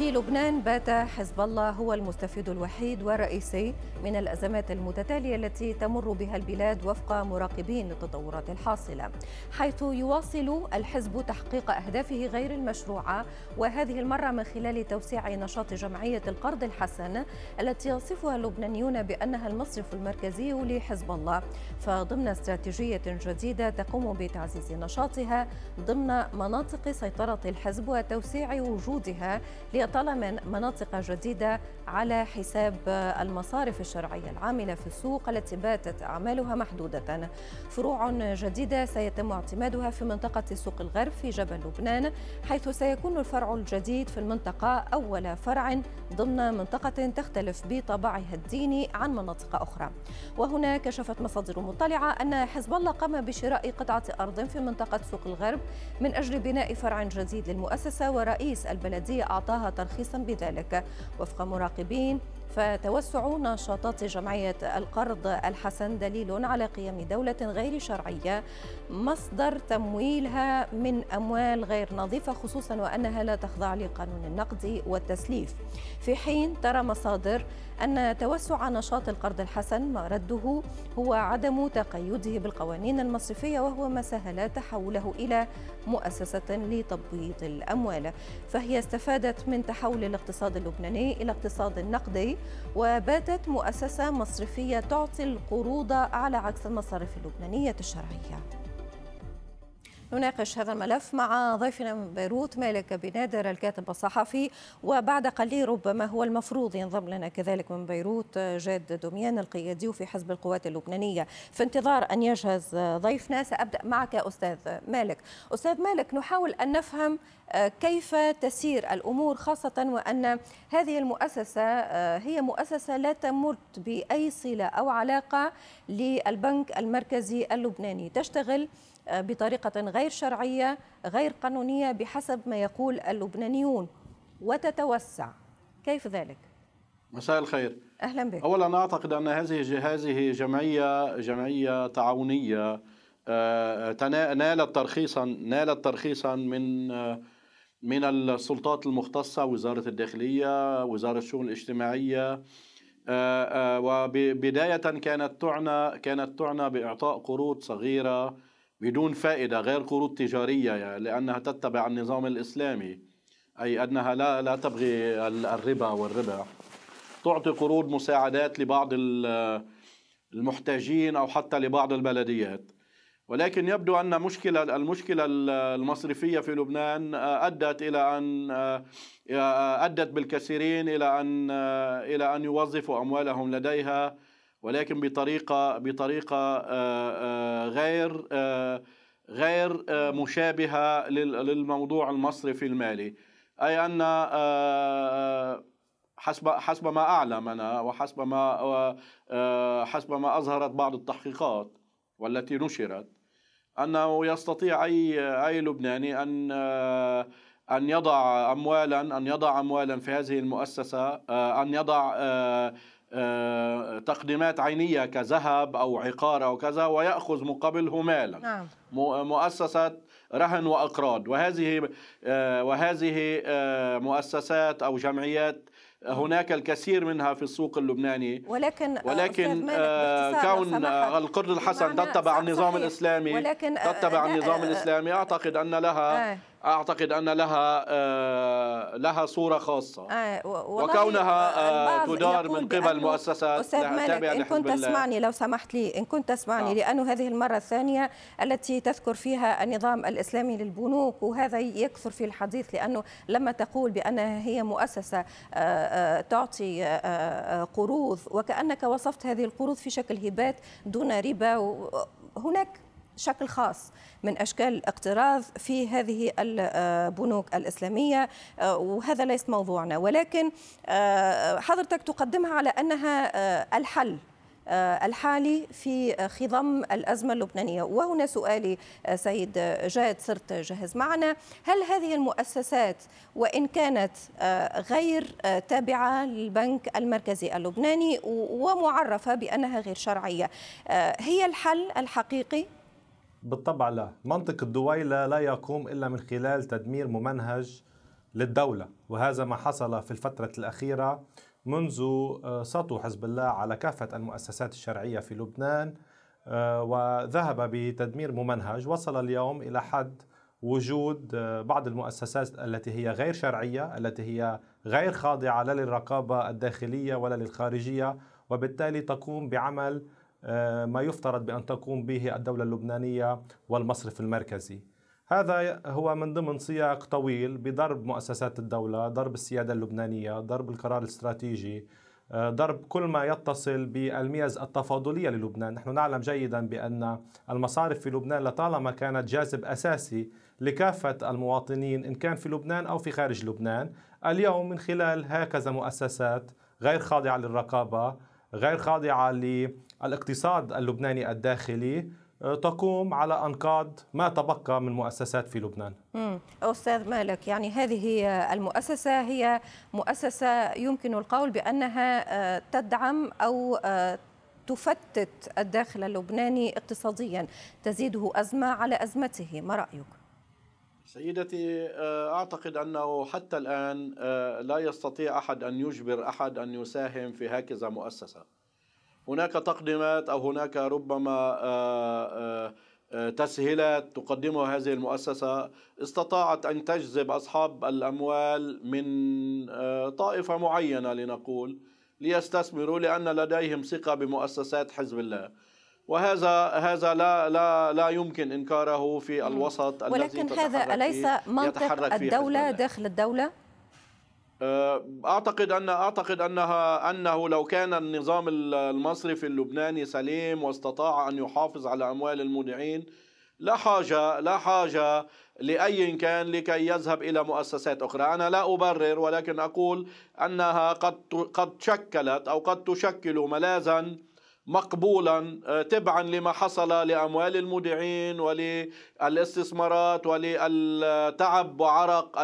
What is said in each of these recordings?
في لبنان بات حزب الله هو المستفيد الوحيد والرئيسي من الأزمات المتتالية التي تمر بها البلاد وفق مراقبين التطورات الحاصلة، حيث يواصل الحزب تحقيق أهدافه غير المشروعة. وهذه المرة من خلال توسيع نشاط جمعية القرض الحسن التي يصفها اللبنانيون بأنها المصرف المركزي لحزب الله، فضمن استراتيجية جديدة تقوم بتعزيز نشاطها ضمن مناطق سيطرة الحزب وتوسيع وجودها لطلب مناطق جديدة على حساب المصارف الشرعية العاملة في السوق التي باتت أعمالها محدودة. فروع جديدة سيتم اعتمادها في منطقة سوق الغرب في جبل لبنان حيث سيكون الفرع الجديد في المنطقة أول فرع ضمن منطقة تختلف بطبعها الديني عن مناطق أخرى. وهنا كشفت مصادر مطلعة أن حزب الله قام بشراء قطعة أرض في منطقة سوق الغرب من أجل بناء فرع جديد للمؤسسة ورئيس البلدية أعطاها ترخيصا بذلك. وفق مراقبين فتوسع نشاطات جمعية القرض الحسن دليل على قيام دولة غير شرعية مصدر تمويلها من أموال غير نظيفة خصوصا وأنها لا تخضع لقانون النقد والتسليف. في حين ترى مصادر أن توسع نشاط القرض الحسن مرده هو عدم تقيده بالقوانين المصرفية وهو ما سهل تحوله إلى مؤسسة لتبويض الأموال. فهي استفادت من تحول الاقتصاد اللبناني إلى اقتصاد نقدي وباتت مؤسسة مصرفية تعطي القروض على عكس المصارف اللبنانية الشرعية. نناقش هذا الملف مع ضيفنا من بيروت مالك بنادر الكاتب الصحفي. وبعد قليل ربما هو المفروض ينضم لنا كذلك من بيروت جاد دوميان القيادي في حزب القوات اللبنانية. في انتظار أن يجهز ضيفنا سأبدأ معك أستاذ مالك. أستاذ مالك نحاول أن نفهم كيف تسير الأمور خاصة وأن هذه المؤسسة هي مؤسسة لا تمت بأي صلة أو علاقة للبنك المركزي اللبناني. تشتغل بطريقة غير شرعية غير قانونية بحسب ما يقول اللبنانيون. وتتوسع. كيف ذلك؟ مساء الخير. أهلا بك. اولا أعتقد أن هذه هذه جمعية جمعية تعاونية نالت ترخيصا نالت ترخيصا من من السلطات المختصة وزارة الداخلية وزارة الشؤون الاجتماعية وبدايه كانت تعنى كانت تعنى بإعطاء قروض صغيرة بدون فائدة غير قروض تجارية يعني لأنها تتبع النظام الإسلامي أي أنها لا لا تبغي الربا والربا. تعطي قروض مساعدات لبعض المحتاجين أو حتى لبعض البلديات. ولكن يبدو أن مشكلة المشكلة المصرفية في لبنان أدت إلى أن أدت بالكثيرين إلى أن إلى أن يوظفوا أموالهم لديها. ولكن بطريقة بطريقة غير غير مشابهة للموضوع المصرفي المالي. أي أن حسب حسب ما أعلم أنا وحسب ما حسب ما أظهرت بعض التحقيقات والتي نشرت أنه يستطيع أي أي لبناني أن أن يضع اموالا أن يضع اموالا في هذه المؤسسة أن يضع تقديمات عينية كذهب أو عقار أو كذا ويأخذ مقابله مالا. نعم. مؤسسة رهن وأقراض. وهذه وهذه مؤسسات أو جمعيات هناك الكثير منها في السوق اللبناني. ولكن ولكن كون القرض الحسن تتبع النظام الإسلامي ولكن تتبع النظام الإسلامي أعتقد أن لها أعتقد أن لها لها صورة خاصة آه وكونها آه تدار من قبل مؤسسات أستاذ مالك إن كنت تسمعني لو سمحت لي إن كنت تسمعني آه. لأنه هذه المرة الثانية التي تذكر فيها النظام الإسلامي للبنوك وهذا يكثر في الحديث لأنه لما تقول بانها هي مؤسسة آه تعطي قروض وكأنك وصفت هذه القروض في شكل هبات دون ربا هناك شكل خاص من أشكال الاقتراض في هذه البنوك الإسلامية. وهذا ليس موضوعنا. ولكن حضرتك تقدمها على أنها الحل الحالي في خضم الأزمة اللبنانية. وهنا سؤالي سيد جاد صرت جاهز معنا. هل هذه المؤسسات وإن كانت غير تابعة للبنك المركزي اللبناني ومعرفة بأنها غير شرعية هي الحل الحقيقي؟ بالطبع لا. منطق الدويلة لا يقوم إلا من خلال تدمير ممنهج للدولة. وهذا ما حصل في الفترة الأخيرة منذ آه، سطو حزب الله على كافة المؤسسات الشرعية في لبنان آه، وذهب بتدمير ممنهج. وصل اليوم إلى حد وجود آه، بعض المؤسسات التي هي غير شرعية التي هي غير خاضعة لا للرقابة الداخلية ولا للخارجية وبالتالي تقوم بعمل ما يفترض بأن تقوم به الدولة اللبنانية والمصرف المركزي. هذا هو من ضمن سياق طويل بضرب مؤسسات الدولة ضرب السيادة اللبنانية ضرب القرار الاستراتيجي آه، ضرب كل ما يتصل بالميز التفاضلية للبنان. نحن نعلم جيدا بأن المصارف في لبنان لطالما كانت جاذب أساسي لكافة المواطنين إن كان في لبنان أو في خارج لبنان اليوم من خلال هكذا مؤسسات غير خاضعة للرقابة غير خاضعة للاقتصاد اللبناني الداخلي تقوم على أنقاض ما تبقى من مؤسسات في لبنان. امم أستاذ مالك يعني هذه المؤسسة هي مؤسسة يمكن القول بأنها آه، تدعم أو آه، تفتت الداخل اللبناني اقتصاديا تزيده أزمة على أزمته، ما رأيك؟ سيدتي آه، أعتقد أنه حتى الآن لا يستطيع أحد أن يجبر أحد أن يساهم في هكذا مؤسسة. هناك تقدمات أو هناك ربما آه، آه، آه، تسهيلات تقدمها هذه المؤسسة. استطاعت أن تجذب أصحاب الأموال من طائفة معينة لنقول ليستثمروا لأن لديهم ثقة بمؤسسات حزب الله. وهذا هذا لا لا لا يمكن إنكاره في الوسط الذي ولكن هذا أليس منطق الدولة داخل الدولة؟ أعتقد ان أعتقد انها أنه لو كان النظام المصرفي اللبناني سليم واستطاع أن يحافظ على أموال المودعين لا حاجة لا حاجة لأي كان لكي يذهب إلى مؤسسات أخرى، أنا لا أبرر ولكن أقول أنها قد قد شكلت أو قد تشكل ملاذا مقبولا آه، تبعا لما حصل لأموال المودعين وللاستثمارات وللتعب وعرق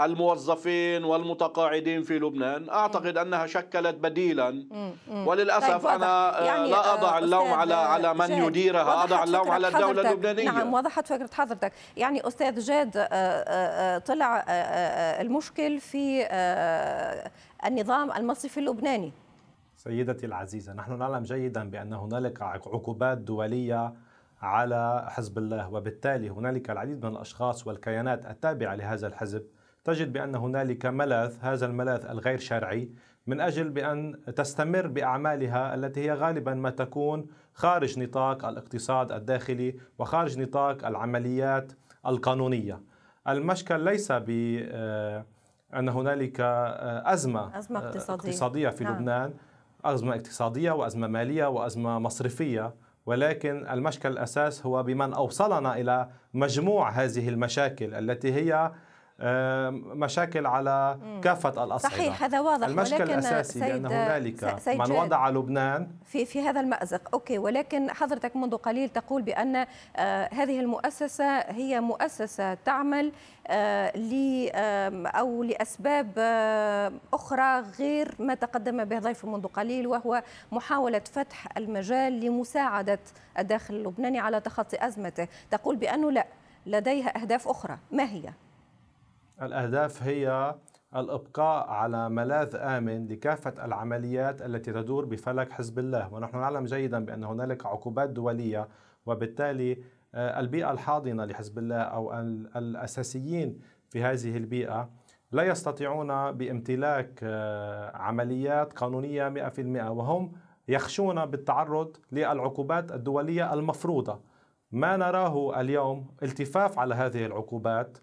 الموظفين والمتقاعدين في لبنان. أعتقد أنها شكلت بديلا. وللأسف طيب أنا آه، يعني لا أضع اللوم على على من يديرها أضع اللوم على الدولة اللبنانية. نعم وضحت فكرة حضرتك. يعني أستاذ جاد آه، طلع المشكل في النظام المصرفي اللبناني. سيدتي العزيزة نحن نعلم جيدا بأن هنالك عقوبات دولية على حزب الله وبالتالي هنالك العديد من الأشخاص والكيانات التابعة لهذا الحزب. تجد بأن هنالك ملاذ هذا الملاذ الغير شرعي من أجل بأن تستمر بأعمالها التي هي غالبا ما تكون خارج نطاق الاقتصاد الداخلي وخارج نطاق العمليات القانونية. المشكل ليس ب آه، أن هنالك آه، أزمة, أزمة اقتصادية, اقتصادية في نعم. لبنان. أزمة اقتصادية وأزمة مالية وأزمة مصرفية ولكن المشكل الأساس هو بمن أوصلنا إلى مجموع هذه المشاكل التي هي مشاكل على كافة الأصعدة. صحيح هذا واضح. المشكل ولكن الأساسي بأن هنالك من وضع لبنان. في في هذا المأزق. أوكي ولكن حضرتك منذ قليل تقول بأن آه هذه المؤسسة هي مؤسسة تعمل آه ل أو لأسباب آه أخرى غير ما تقدم به ضيف منذ قليل وهو محاولة فتح المجال لمساعدة الداخل اللبناني على تخطي أزمته. تقول بأنه لا لديها أهداف أخرى. ما هي؟ الأهداف هي الإبقاء على ملاذ آمن لكافة العمليات التي تدور بفلك حزب الله. ونحن نعلم جيدا بأن هنالك عقوبات دولية وبالتالي آه، البيئة الحاضنة لحزب الله أو الأساسيين في هذه البيئة لا يستطيعون بامتلاك آه، عمليات قانونية 100% وهم يخشون بالتعرض للعقوبات الدولية المفروضة. ما نراه اليوم التفاف على هذه العقوبات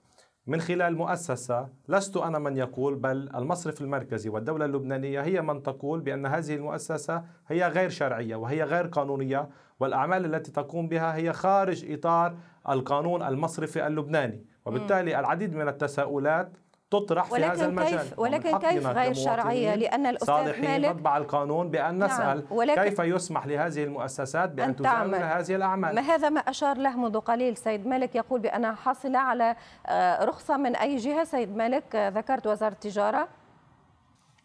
من خلال مؤسسة لست أنا من يقول بل المصرف المركزي والدولة اللبنانية هي من تقول بأن هذه المؤسسة هي غير شرعية وهي غير قانونية والأعمال التي تقوم بها هي خارج إطار القانون المصرفي اللبناني. وبالتالي العديد من التساؤلات تطرح في هذا المجال. كيف ولكن كيف غير شرعية؟ لأن الأستاذ مالك نطبع القانون بأن نعم. نسأل ولكن كيف يسمح لهذه المؤسسات بأن تزاول هذه الأعمال. ما هذا ما أشار له منذ قليل. سيد مالك يقول بأنها حاصلة على آه، رخصة من أي جهة؟ سيد مالك آه، ذكرت وزارة التجارة.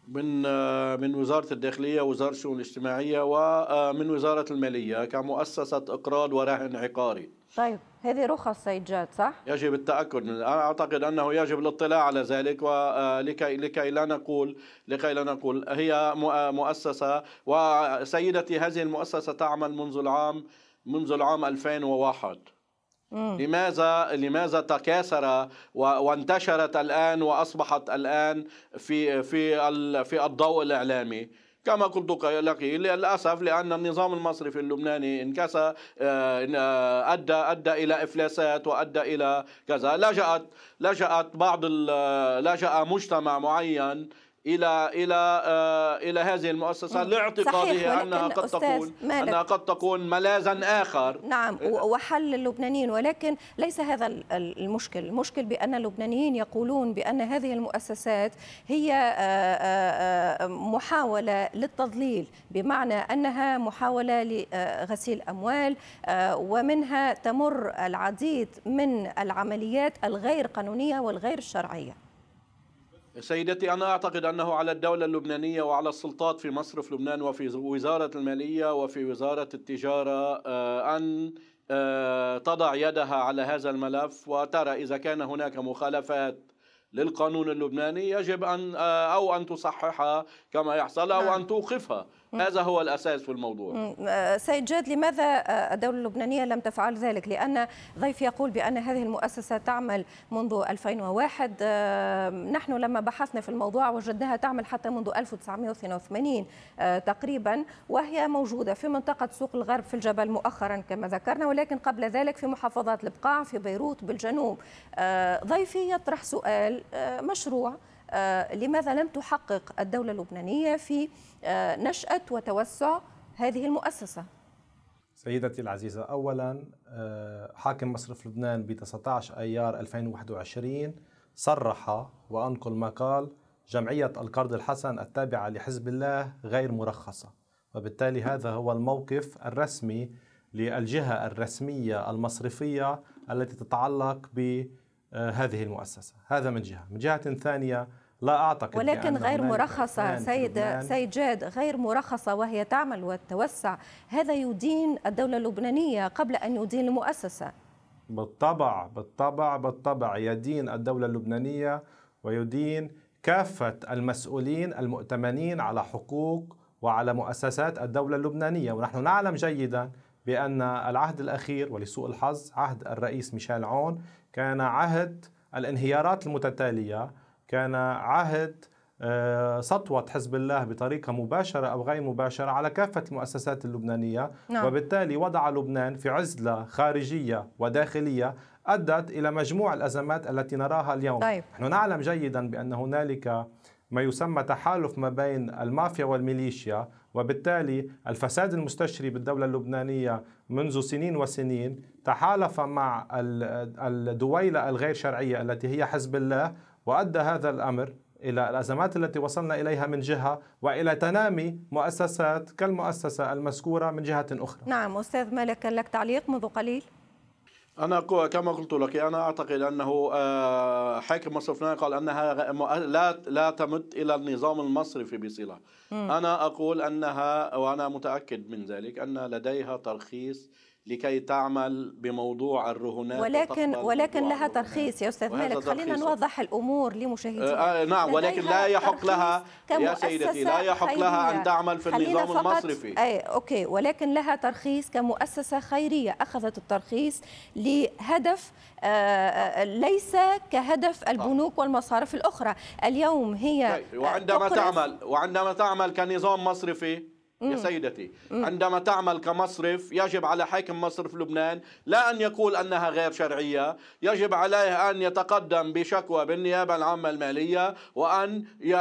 من من وزارة الداخلية وزارة الشؤون الاجتماعية ومن وزارة المالية كمؤسسة إقراض ورهن عقاري. طيب هذه رخص سيد جاد صح؟ يجب التأكد من أنا أعتقد أنه يجب الاطلاع على ذلك ولكي لكي لا نقول لكي لا نقول هي مؤسسة وسيدتي هذه المؤسسة تعمل منذ العام منذ العام 2001 مم. لماذا لماذا تكاثر وانتشرت الآن وأصبحت الآن في في في الضوء الإعلامي كما قلت لك للأسف لأن النظام المصرفي اللبناني انكسى آه، آه، ادى أدى إلى إفلاسات وأدى إلى كذا. لجأت لجأت بعض لجأ مجتمع معين إلى إلى آه إلى هذه المؤسسة لاعتقاده أنها قد تكون أنها قد تكون ملاذا آخر. نعم وحل اللبنانيين ولكن ليس هذا المشكل. المشكل بأن اللبنانيين يقولون بأن هذه المؤسسات هي آه آه, محاولة للتضليل بمعنى أنها محاولة لغسيل أموال ومنها تمر العديد من العمليات الغير قانونية والغير الشرعيه سيدتي أنا أعتقد أنه على الدولة اللبنانية وعلى السلطات في مصرف لبنان وفي وزارة المالية وفي وزارة التجارة آه، أن آه، تضع يدها على هذا الملف وترى إذا كان هناك مخالفات للقانون اللبناني يجب أن آه، أو أن تصححها كما يحصل أو نعم. أن توقفها هذا هو الأساس في الموضوع. آه، سيد جاد لماذا آه، الدولة اللبنانية لم تفعل ذلك؟ لأن ضيف يقول بأن هذه المؤسسة تعمل منذ 2001 نحن لما بحثنا في الموضوع وجدناها تعمل حتى منذ 1982 تقريبا وهي موجودة في منطقة سوق الغرب في الجبل مؤخرا كما ذكرنا ولكن قبل ذلك في محافظات البقاع في بيروت بالجنوب. ضيفي يطرح سؤال مشروع آه، لماذا لم تحقق الدولة اللبنانية في آه، نشأة وتوسع هذه المؤسسة؟ سيدتي العزيزة أولا آه، حاكم مصرف لبنان ب 19 أيار 2021 صرح وأنقل ما قال جمعية القرض الحسن التابعة لحزب الله غير مرخصة وبالتالي هذا هو الموقف الرسمي للجهة الرسمية المصرفية التي تتعلق ب آه، هذه المؤسسة. هذا من جهة. من جهة ثانية لا أعتقد ولكن غير مرخصة. سيد سيد جاد غير مرخصة وهي تعمل وتتوسع. هذا يدين الدولة اللبنانية قبل أن يدين المؤسسة. بالطبع بالطبع بالطبع. يدين الدولة اللبنانية ويدين كافة المسؤولين المؤتمنين على حقوق وعلى مؤسسات الدولة اللبنانية. ونحن نعلم جيدا بأن العهد الأخير ولسوء الحظ عهد الرئيس ميشيل عون كان عهد الانهيارات المتتالية كان عهد آه، سطوة حزب الله بطريقة مباشرة أو غير مباشرة على كافة المؤسسات اللبنانية نعم. وبالتالي وضع لبنان في عزلة خارجية وداخلية أدت إلى مجموع الأزمات التي نراها اليوم طيب. نحن نعلم جيدا بأن هنالك ما يسمى تحالف ما بين المافيا والميليشيا وبالتالي الفساد المستشري بالدولة اللبنانية منذ سنين وسنين تحالف مع الدويلة الغير شرعية التي هي حزب الله وأدى هذا الأمر إلى الأزمات التي وصلنا إليها من جهة وإلى تنامي مؤسسات كالمؤسسة المذكورة من جهة أخرى. نعم أستاذ مالك لك تعليق منذ قليل؟ أنا كما قلت لك أنا أعتقد أنه آه، حاكم مصرف قال أنها لا لا تمت إلى النظام المصرفي بصلة أنا أقول أنها وأنا متأكد من ذلك أن لديها ترخيص لكي تعمل بموضوع الرهونات ولكن ولكن لها ترخيص يا أستاذ مالك. خلينا نوضح الأمور لمشاهدينا. آه, آه، نعم ولكن لا يحق لها يا سيدتي لا يحق. لها أن تعمل في النظام المصرفي. أي أوكي. ولكن لها ترخيص كمؤسسة خيرية. أخذت الترخيص لهدف آه, آه، ليس كهدف البنوك والمصارف الأخرى. اليوم هي طيب، وعندما تعمل وعندما تعمل كنظام مصرفي يا سيدتي عندما تعمل كمصرف يجب على حاكم مصرف لبنان لا أن يقول أنها غير شرعية يجب عليه أن يتقدم بشكوى بالنيابة العامة المالية وأن ي...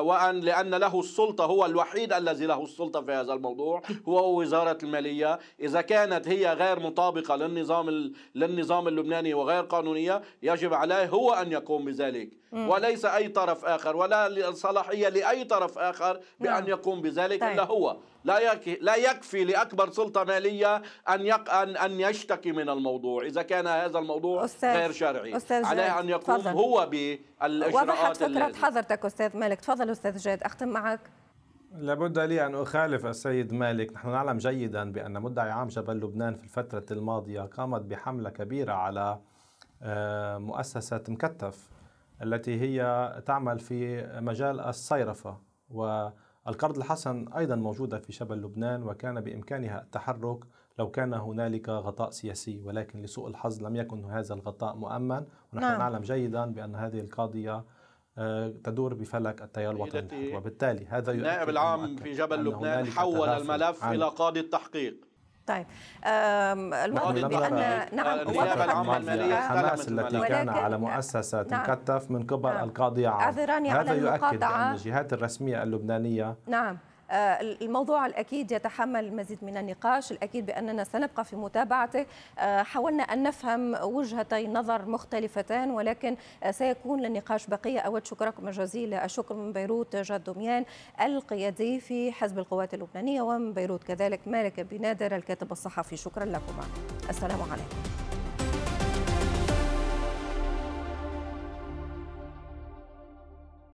وأن لأن له السلطة هو الوحيد الذي له السلطة في هذا الموضوع هو وزارة المالية. إذا كانت هي غير مطابقة للنظام ال... للنظام اللبناني وغير قانونية يجب عليه هو أن يقوم بذلك. وليس أي طرف آخر ولا صلاحية لأي طرف آخر بأن نعم. يقوم بذلك طيب. إلا هو. لا يكفي لا يكفي لأكبر سلطة مالية أن يق أن أن يشتكي من الموضوع. إذا كان هذا الموضوع أستاذ غير شرعي. أستاذ عليه جاد، أن يقوم تفضل. هو وضحت بالاجراءات فكرة حضرتك أستاذ مالك. تفضل أستاذ جاد أختم معك. لابد لي أن أخالف السيد مالك. نحن نعلم جيدا بأن مدعي عام جبل لبنان في الفترة الماضية قامت بحملة كبيرة على آه، مؤسسة مكتف. التي هي تعمل في مجال الصيرفة. والقرض الحسن أيضا موجودة في شبل لبنان وكان بإمكانها التحرك لو كان هنالك غطاء سياسي. ولكن لسوء الحظ لم يكن هذا الغطاء مؤمن. ونحن نعم. نعلم جيدا بأن هذه القاضية آه، تدور بفلك التيار الوطني وبالتالي هذا النائب العام في جبل لبنان حول الملف عن إلى قاضي التحقيق. طيب الواضح نعم العامة أن المالية الحماس استلمت التي. كان على مؤسسة نعم. مكتف من قبل نعم. القاضي عام على هذا يؤكد. بأن الجهات الرسمية اللبنانية نعم الموضوع الأكيد يتحمل المزيد من النقاش الأكيد بأننا سنبقى في متابعته آه، حاولنا أن نفهم وجهتي نظر مختلفتان ولكن آه، سيكون للنقاش بقية أود. شكركم جزيل. الشكر من بيروت جاد دميان القيادي في حزب القوات اللبنانية ومن بيروت كذلك مالك بنادر الكاتب الصحفي. شكرا لكم السلام عليكم.